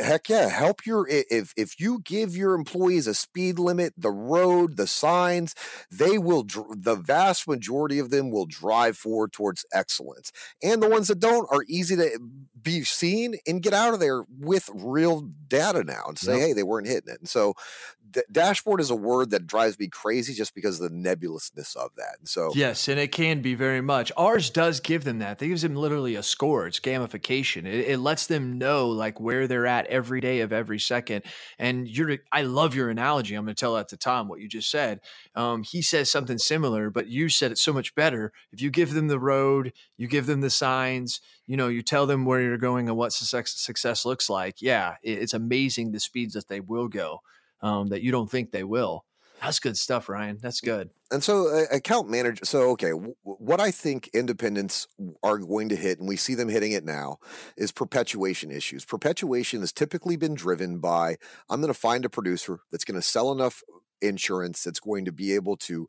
Heck yeah help your if if you give your employees a speed limit the road the signs they will the vast majority of them will drive forward towards excellence and the ones that don't are easy to be seen and get out of there with real data now and say yep. hey they weren't hitting it and so d- dashboard is a word that drives me crazy just because of the nebulousness of that. And so yes, and it can be very much. Ours does give them that. It gives them literally a score. It's gamification. It, it lets them know like where they're at every day of every second. And you're, I love your analogy. I'm going to tell that to Tom what you just said. Um, he says something similar, but you said it so much better. If you give them the road, you give them the signs, you know, you tell them where you're going and what success, success looks like. Yeah, it's amazing the speeds that they will go um, that you don't think they will. That's good stuff, Ryan. That's good. And so, uh, account manager. So, okay, w- what I think independents are going to hit, and we see them hitting it now, is perpetuation issues. Perpetuation has typically been driven by I'm going to find a producer that's going to sell enough insurance that's going to be able to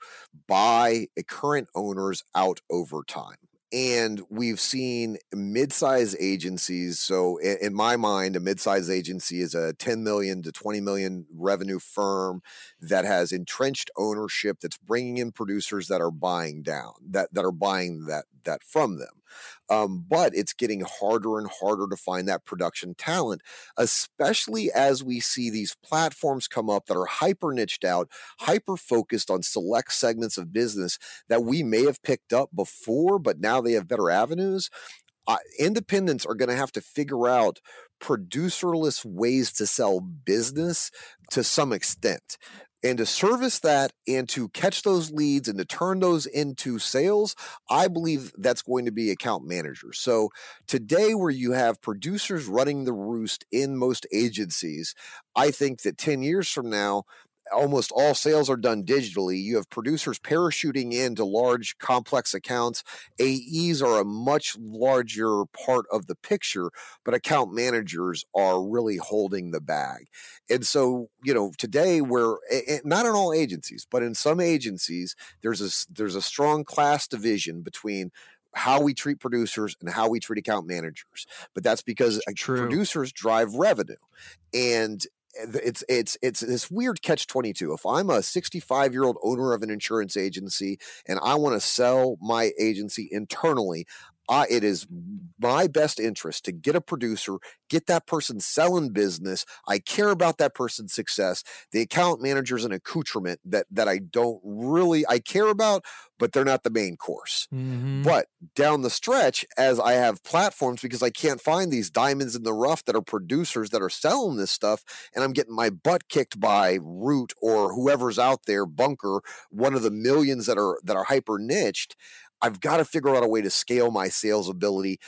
buy a current owners out over time and we've seen mid-size agencies so in, my mind a mid-size agency is a 10 million to 20 million revenue firm that has entrenched ownership that's bringing in producers that are buying down that that are buying that that from them Um, but it's getting harder and harder to find that production talent, especially as we see these platforms come up that are hyper niched out, hyper focused on select segments of business that we may have picked up before, but now they have better avenues. Uh, independents are going to have to figure out producerless ways to sell business to some extent and to service that and to catch those leads and to turn those into sales, I believe that's going to be account managers. So today, where you have producers running the roost in most agencies, I think that 10 years from now, almost all sales are done digitally. You have producers parachuting into large, complex accounts. AEs are a much larger part of the picture, but account managers are really holding the bag. And so, you know, today we're not in all agencies, but in some agencies, there's a there's a strong class division between how we treat producers and how we treat account managers. But that's because uh, True. producers drive revenue. And Eh, it's it's it's this weird catch 22 if i'm a 65 year old owner of an insurance agency and i want to sell my agency internally I, it is my best interest to get a producer, get that person selling business. I care about that person's success. The account manager is an accoutrement that that I don't really I care about, but they're not the main course. Mm-hmm. But down the stretch, as I have platforms, because I can't find these diamonds in the rough that are producers that are selling this stuff, and I'm getting my butt kicked by Root or whoever's out there, Bunker, one of the millions that are that are hyper niched. I've got to figure out a way to scale my sales ability.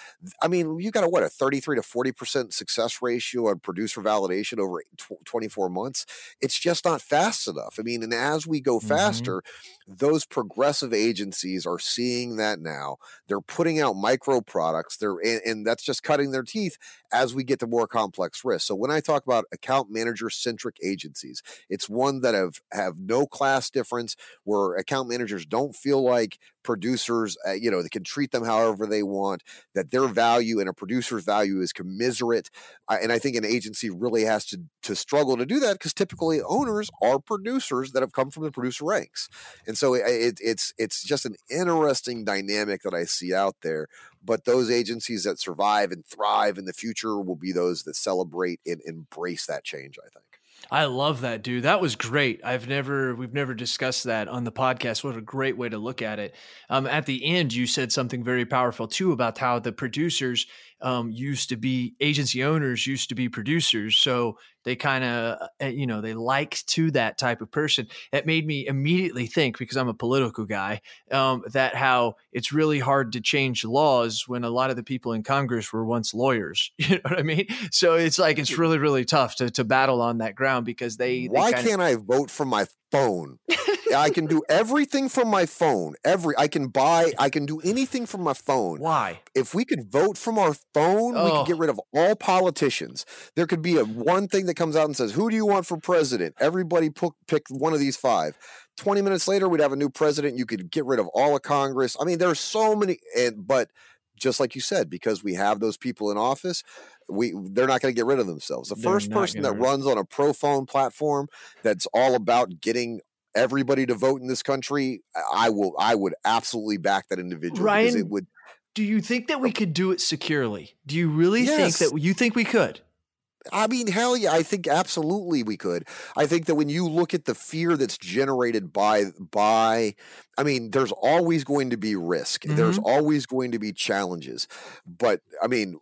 I mean, you got a what a 33 to 40% success ratio on producer validation over 24 months. It's just not fast enough. I mean, and as we go mm-hmm. faster, those progressive agencies are seeing that now. They're putting out micro products. They're and, and that's just cutting their teeth as we get to more complex risks. So when I talk about account manager centric agencies, it's one that have have no class difference where account managers don't feel like producers, uh, you know, they can treat them however they want, that their value and a producer's value is commiserate. Uh, and I think an agency really has to, to struggle to do that because typically owners are producers that have come from the producer ranks. And so it, it, it's, it's just an interesting dynamic that I see out there. But those agencies that survive and thrive in the future will be those that celebrate and embrace that change, I think. I love that, dude. That was great. I've never, we've never discussed that on the podcast. What a great way to look at it. Um, at the end, you said something very powerful too about how the producers um, used to be agency owners used to be producers so they kind of uh, eh, you know they liked to that type of person. It made me immediately think because i'm a political guy um, that how it's really hard to change laws when a lot of the people in congress were once lawyers you know what i mean? So it's like it's really really tough to, to battle on that ground because they, they why kinda, can't i vote for my phone. I can do everything from my phone. Every I can buy, I can do anything from my phone. Why? If we could vote from our phone, oh. we could get rid of all politicians. There could be a one thing that comes out and says, "Who do you want for president?" Everybody pick one of these five. 20 minutes later, we'd have a new president. You could get rid of all of Congress. I mean, there's so many, and but just like you said, because we have those people in office, we they're not going to get rid of themselves. The they're first person that runs on a pro phone platform that's all about getting everybody to vote in this country, I will I would absolutely back that individual Ryan, because it would do you think that we oh. could do it securely? Do you really yes. think that you think we could? I mean, hell yeah, I think absolutely we could. I think that when you look at the fear that's generated by by I mean, there's always going to be risk. Mm-hmm. There's always going to be challenges. But I mean,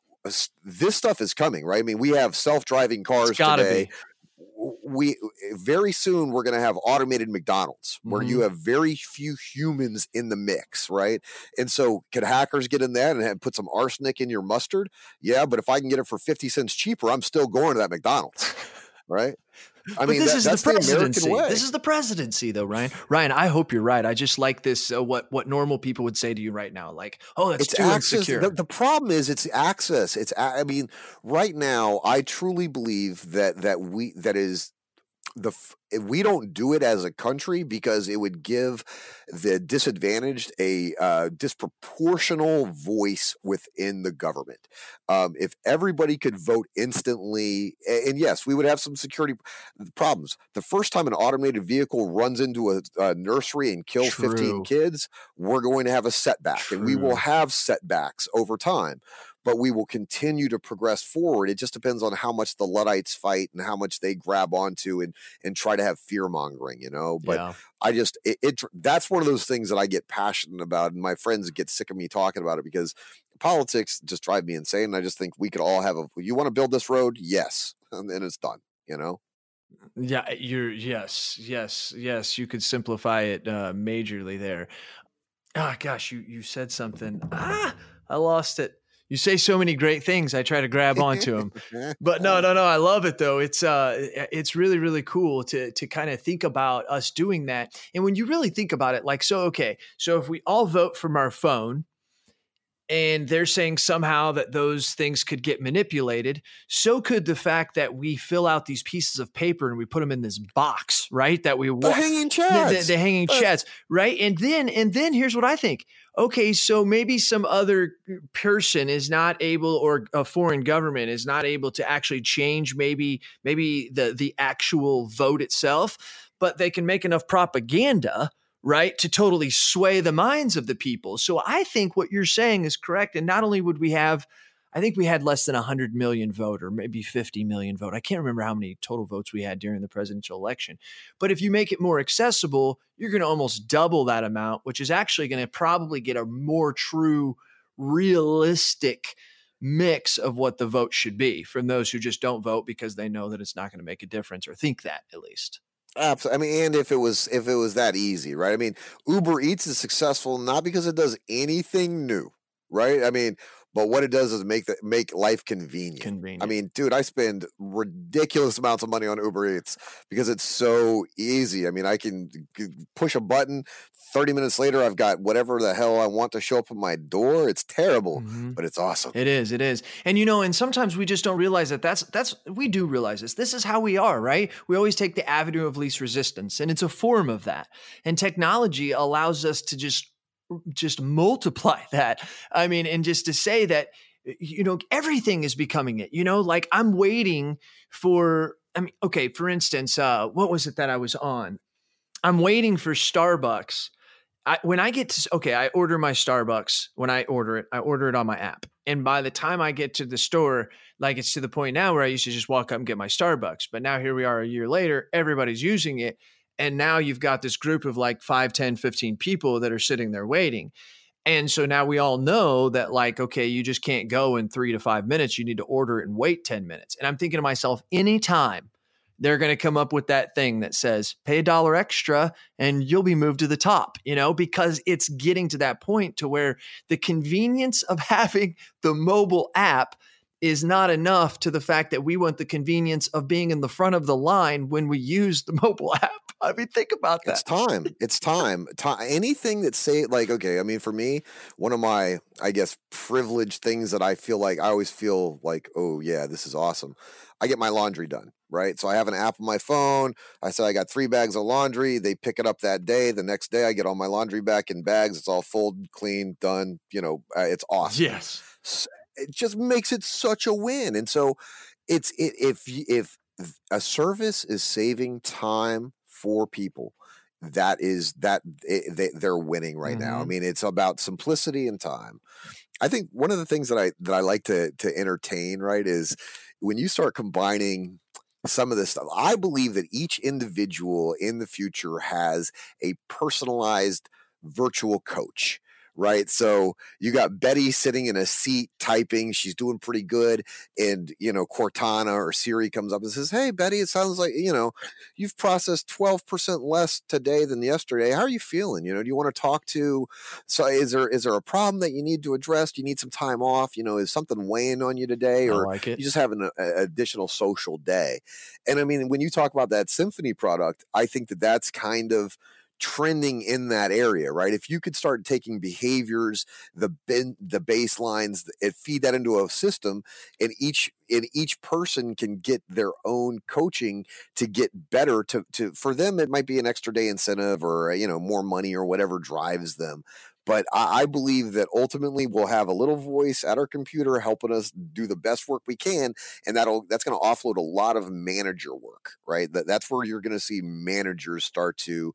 this stuff is coming, right? I mean, we have self-driving cars today. Be. We very soon we're going to have automated McDonald's where mm-hmm. you have very few humans in the mix, right? And so, could hackers get in that and have, put some arsenic in your mustard? Yeah, but if I can get it for fifty cents cheaper, I'm still going to that McDonald's, right? I mean, this that, is the presidency. The this is the presidency, though, Ryan. Ryan, I hope you're right. I just like this. Uh, what what normal people would say to you right now, like, "Oh, that's it's too access. insecure." The, the, problem is, it's access. It's. I mean, right now, I truly believe that that we that is the we don't do it as a country because it would give the disadvantaged a uh, disproportional voice within the government. Um, if everybody could vote instantly, and yes, we would have some security problems. The first time an automated vehicle runs into a, a nursery and kills True. 15 kids, we're going to have a setback, True. and we will have setbacks over time but we will continue to progress forward. It just depends on how much the Luddites fight and how much they grab onto and and try to have fear mongering, you know. But yeah. I just it, it that's one of those things that I get passionate about, and my friends get sick of me talking about it because politics just drive me insane. I just think we could all have a. You want to build this road? Yes, and then it's done. You know. Yeah, you're yes, yes, yes. You could simplify it uh, majorly there. Ah, oh, gosh, you you said something. Ah, I lost it you say so many great things. I try to grab onto them, but no, no, no. I love it though. It's uh, it's really, really cool to to kind of think about us doing that. And when you really think about it, like, so okay, so if we all vote from our phone, and they're saying somehow that those things could get manipulated. So could the fact that we fill out these pieces of paper and we put them in this box, right? That we the wa- hanging chads, the, the, the hanging uh, chads, right? And then and then here's what I think. Okay, so maybe some other person is not able, or a foreign government is not able to actually change maybe maybe the the actual vote itself, but they can make enough propaganda right? To totally sway the minds of the people. So I think what you're saying is correct. And not only would we have, I think we had less than 100 million vote or maybe 50 million vote. I can't remember how many total votes we had during the presidential election. But if you make it more accessible, you're going to almost double that amount, which is actually going to probably get a more true, realistic mix of what the vote should be from those who just don't vote because they know that it's not going to make a difference or think that at least. Absolutely. I mean, and if it was if it was that easy, right? I mean, Uber Eats is successful not because it does anything new, right? I mean, but what it does is make the, make life convenient. Convenient. I mean, dude, I spend ridiculous amounts of money on Uber Eats because it's so easy. I mean, I can push a button. Thirty minutes later, I've got whatever the hell I want to show up at my door. It's terrible, mm-hmm. but it's awesome. It is. It is. And you know, and sometimes we just don't realize that. That's that's we do realize this. This is how we are, right? We always take the avenue of least resistance, and it's a form of that. And technology allows us to just just multiply that. I mean, and just to say that, you know, everything is becoming it, you know, like I'm waiting for, I mean, okay, for instance, uh, what was it that I was on? I'm waiting for Starbucks. I, when I get to, okay, I order my Starbucks. When I order it, I order it on my app. And by the time I get to the store, like it's to the point now where I used to just walk up and get my Starbucks. But now here we are a year later, everybody's using it and now you've got this group of like 5 10 15 people that are sitting there waiting. And so now we all know that like okay you just can't go in 3 to 5 minutes. You need to order it and wait 10 minutes. And i'm thinking to myself anytime they're going to come up with that thing that says pay a dollar extra and you'll be moved to the top you know because it's getting to that point to where the convenience of having the mobile app is not enough to the fact that we want the convenience of being in the front of the line when we use the mobile app. I mean, think about that. It's time. It's time. time. Anything that say like, okay, I mean, for me, one of my, I guess, privileged things that I feel like I always feel like, oh yeah, this is awesome. I get my laundry done, right? So I have an app on my phone. I say I got three bags of laundry. They pick it up that day. The next day, I get all my laundry back in bags. It's all folded, clean, done. You know, uh, it's awesome. Yes. So, it just makes it such a win. And so it's it, if if a service is saving time for people, that is that it, they, they're winning right mm-hmm. now. I mm-hmm. mean, it's about simplicity and time. I think one of the things that I that I like to to entertain right is when you start combining some of this stuff. I believe that each individual in the future has a personalized virtual coach right? So you got Betty sitting in a seat typing. She's doing pretty good. And, you know, Cortana or Siri comes up and says, Hey, Betty, it sounds like, you know, you've processed 12% less today than yesterday. How are you feeling? You know, do you want to talk to, so is there, is there a problem that you need to address? Do you need some time off? You know, is something weighing on you today or like you just have an additional social day? And I mean, when you talk about that symphony product, I think that that's kind of, trending in that area, right? If you could start taking behaviors, the bin, the baselines, and feed that into a system, and each and each person can get their own coaching to get better. To to for them, it might be an extra day incentive or uh, you know more money or whatever drives them. But I, I believe that ultimately we'll have a little voice at our computer helping us do the best work we can, and that'll that's going to offload a lot of manager work, right? That, that's where you're going to see managers start to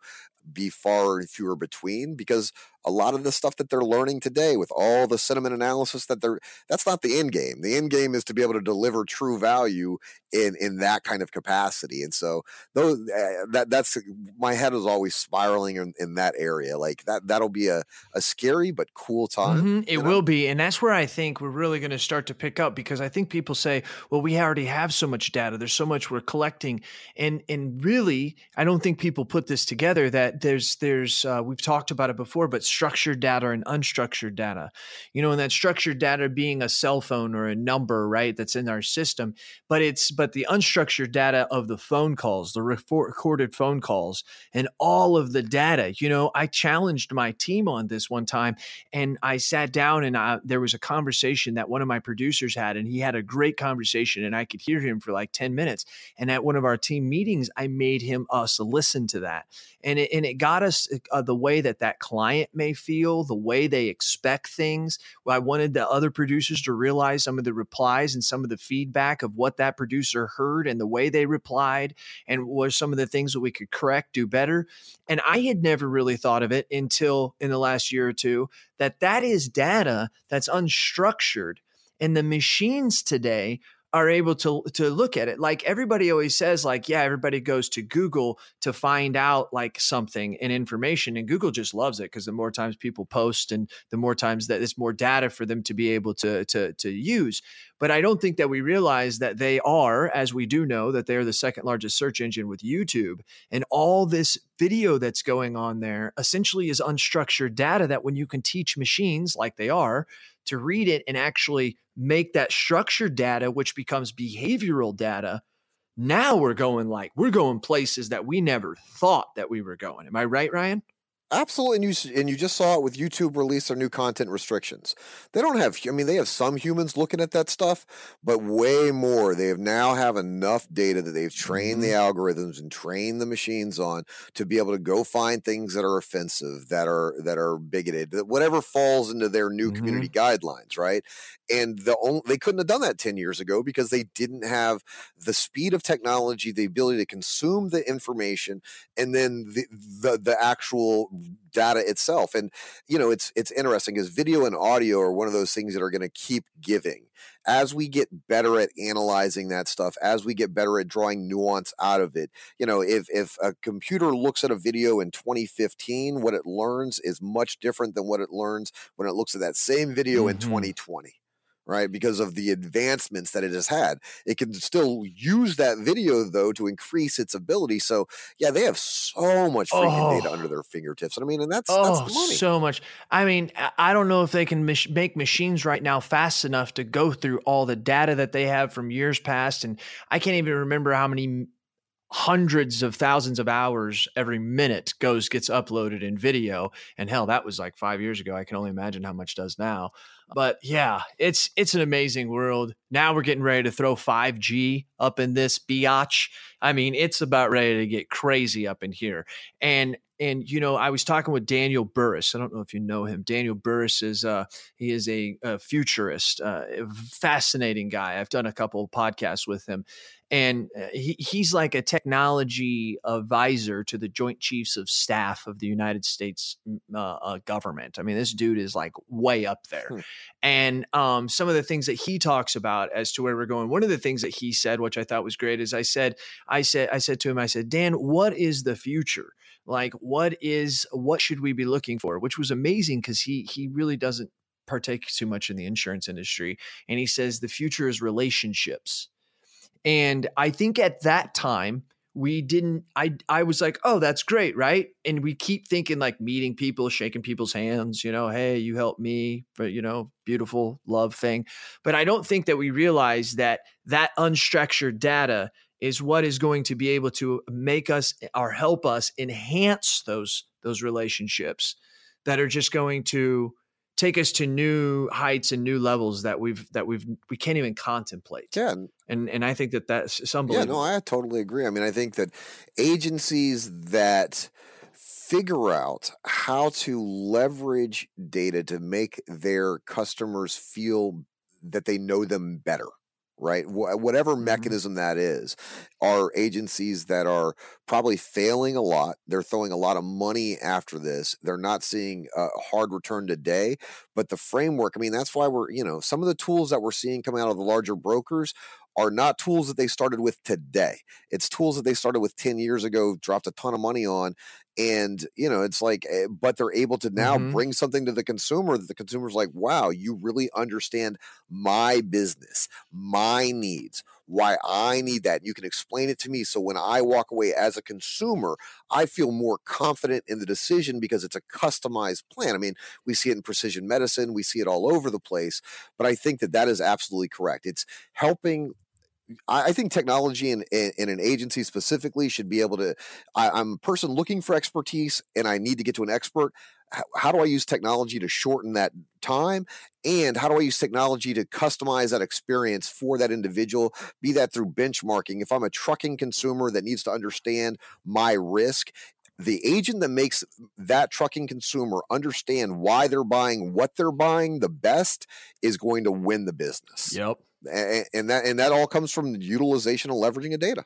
be far and fewer between because a lot of the stuff that they're learning today with all the sentiment analysis that they're that's not the end game the end game is to be able to deliver true value in in that kind of capacity and so those uh, that that's my head is always spiraling in, in that area like that that'll be a, a scary but cool time mm-hmm. it know? will be and that's where i think we're really going to start to pick up because i think people say well we already have so much data there's so much we're collecting and and really i don't think people put this together that there's there's uh, we've talked about it before but structured data and unstructured data. You know, and that structured data being a cell phone or a number, right, that's in our system. But it's but the unstructured data of the phone calls, the recorded phone calls, and all of the data. You know, I challenged my team on this one time, and I sat down and I, there was a conversation that one of my producers had, and he had a great conversation, and I could hear him for like ten minutes. And at one of our team meetings, I made him us listen to that, and it, and it got us uh, the way that that client may feel, the way they expect things. I wanted the other producers to realize some of the replies and some of the feedback of what that producer heard and the way they replied and what some of the things that we could correct, do better. And I had never really thought of it until in the last year or two that that is data that's unstructured. And the machines today are able to to look at it. Like everybody always says like yeah everybody goes to google to find out like something and information and google just loves it because the more times people post and the more times that it's more data for them to be able to to to use. But i don't think that we realize that they are as we do know that they're the second largest search engine with youtube. And all this video that's going on there essentially is unstructured data that when you can teach machines like they are to read it and actually make that structured data, which becomes behavioral data. Now we're going like, we're going places that we never thought that we were going. Am I right, Ryan? Absolutely, and you and you just saw it with YouTube release their new content restrictions. They don't have, I mean, they have some humans looking at that stuff, but way more. They have now have enough data that they've trained the mm-hmm. algorithms and trained the machines on to be able to go find things that are offensive, that are that are bigoted, that whatever falls into their new mm-hmm. community guidelines, right? And the only, they couldn't have done that ten years ago because they didn't have the speed of technology, the ability to consume the information, and then the the, the actual data itself. And you know, it's it's interesting because video and audio are one of those things that are going to keep giving as we get better at analyzing that stuff as we get better at drawing nuance out of it you know if if a computer looks at a video in 2015 what it learns is much different than what it learns when it looks at that same video mm-hmm. in 2020 right? Because of the advancements that it has had. It can still use that video though to increase its ability. So yeah, they have so much freaking oh. data under oh. their fingertips. I mean, and that's, oh, that's so much. I mean, I don't know if they can make machines right now fast enough to go through all the data that they have from years past. And I can't even remember how many hundreds of thousands of hours every minute goes gets uploaded in video and hell that was like 5 years ago I can only imagine how much does now but yeah, it's it's an amazing world. Now we're getting ready to throw 5G up in this biatch. I mean, it's about ready to get crazy up in here. And and you know, I was talking with Daniel Burrus I don't know if you know him. Daniel Burrus is uh he is a, a futurist, uh, fascinating guy. I've done a couple podcasts with him, and uh, he, he's like a technology advisor to the Joint Chiefs of Staff of the United States uh, uh, government. I mean, this dude is like way up there. Hmm. And um, some of the things that he talks about as to where we're going. One of the things that he said, which I thought was great, is I said, I said, I said to him, I said, Dan, what is the future? Like, what is what should we be looking for? Which was amazing because he he really doesn't partake too much in the insurance industry, and he says the future is relationships and I think at that time, we didn't I I was like, "Oh, that's great, right?" And we keep thinking like meeting people, shaking people's hands, you know, "Hey, you helped me," but you know, beautiful love thing. But I don't think that we realize that that unstructured data is what is going to be able to make us or help us enhance those those relationships that are just going to take us to new heights and new levels that we've that we've we can't even contemplate. Yeah, and and I think that that's something. Yeah, no, I totally agree. I mean, I think that agencies that figure out how to leverage data to make their customers feel that they know them better right? Wh- whatever Mm-hmm. mechanism that is, are agencies that are probably failing a lot. They're throwing a lot of money after this. They're not seeing a hard return today. But the framework, I mean, that's why we're, you know, some of the tools that we're seeing coming out of the larger brokers are not tools that they started with today. It's tools that they started with 10 years ago, dropped a ton of money on. And, you know, it's like, eh, but they're able to now Mhm. bring something to the consumer that the consumer's like, wow, you really understand my business, my needs, why I need that. You can explain it to me. So when I walk away as a consumer, I feel more confident in the decision because it's a customized plan. I mean, we see it in precision medicine, we see it all over the place. But I think that that is absolutely correct. It's helping I think technology in, in, an agency specifically should be able to. I, I'm a person looking for expertise and I need to get to an expert. How, how do I use technology to shorten that time? And how do I use technology to customize that experience for that individual? Be that through benchmarking. If I'm a trucking consumer that needs to understand my risk, the agent that makes that trucking consumer understand why they're buying what they're buying the best is going to win the business Yep. A- and that and that all comes from the utilization and leveraging of data.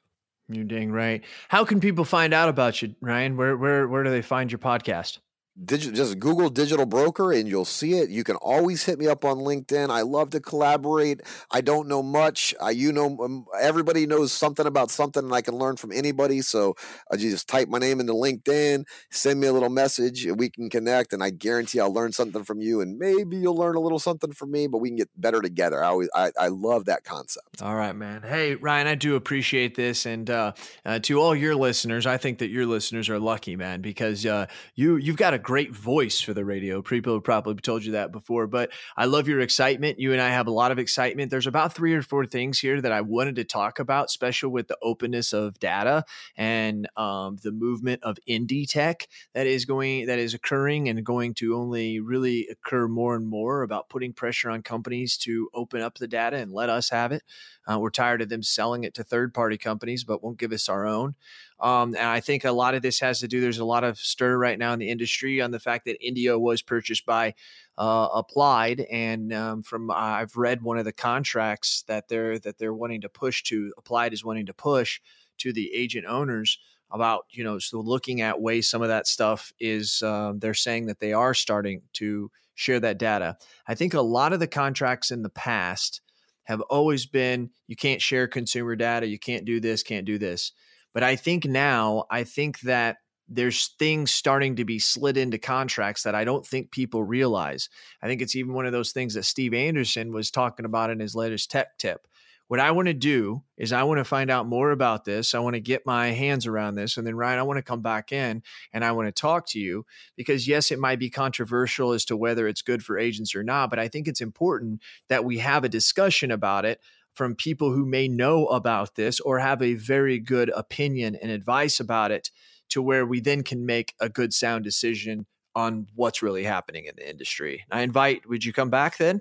You're dang right. How can people find out about you, Ryan? Where where where do they find your podcast? Digi- just Google digital broker and you'll see it. You can always hit me up on LinkedIn. I love to collaborate. I don't know much. I, you know, um, everybody knows something about something, and I can learn from anybody. So I just type my name into LinkedIn, send me a little message, and we can connect. And I guarantee I'll learn something from you, and maybe you'll learn a little something from me. But we can get better together. I always, I, I love that concept. All right, man. Hey, Ryan, I do appreciate this, and uh, uh, to all your listeners, I think that your listeners are lucky, man, because uh, you you've got a great voice for the radio. People have probably told you that before, but I love your excitement. You and I have a lot of excitement. There's about three or four things here that I wanted to talk about, special with the openness of data and um, the movement of indie tech that is going that is occurring and going to only really occur more and more about putting pressure on companies to open up the data and let us have it. Uh, we're tired of them selling it to third party companies, but won't give us our own. Um, and I think a lot of this has to do. There's a lot of stir right now in the industry on the fact that Indio was purchased by uh, Applied, and um, from uh, I've read one of the contracts that they're that they're wanting to push to Applied is wanting to push to the agent owners about you know so looking at ways some of that stuff is um, they're saying that they are starting to share that data. I think a lot of the contracts in the past have always been you can't share consumer data, you can't do this, can't do this. But I think now, I think that there's things starting to be slid into contracts that I don't think people realize. I think it's even one of those things that Steve Anderson was talking about in his latest tech tip. What I want to do is I want to find out more about this. I want to get my hands around this. And then, Ryan, I want to come back in and I want to talk to you because, yes, it might be controversial as to whether it's good for agents or not, but I think it's important that we have a discussion about it from people who may know about this or have a very good opinion and advice about it to where we then can make a good sound decision on what's really happening in the industry. I invite, would you come back then?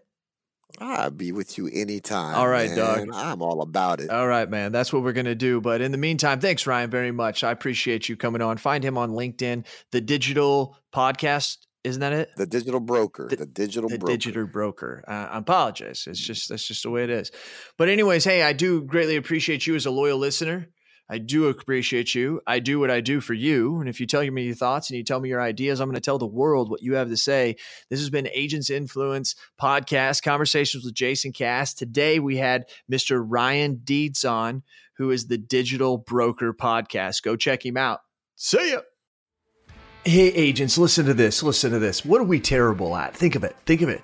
I'll be with you anytime. All right, Doug. I'm all about it. All right, man. That's what we're going to do. But in the meantime, thanks, Ryan, very much. I appreciate you coming on. Find him on LinkedIn, the digital podcast. Isn't that it? The digital broker. The- The, digital the broker. digital broker. Uh, I apologize. It's just that's just the way it is. But anyways, hey, I do greatly appreciate you as a loyal listener. I do appreciate you. I do what I do for you. And if you tell me your thoughts and you tell me your ideas, I'm going to tell the world what you have to say. This has been Agents Influence Podcast, Conversations with Jason Cass. Today we had Mr. Ryan Deeds on, who is the Digital Broker Podcast. Go check him out. See ya. Hey, agents, listen to this. Listen to this. What are we terrible at? Think of it. Think of it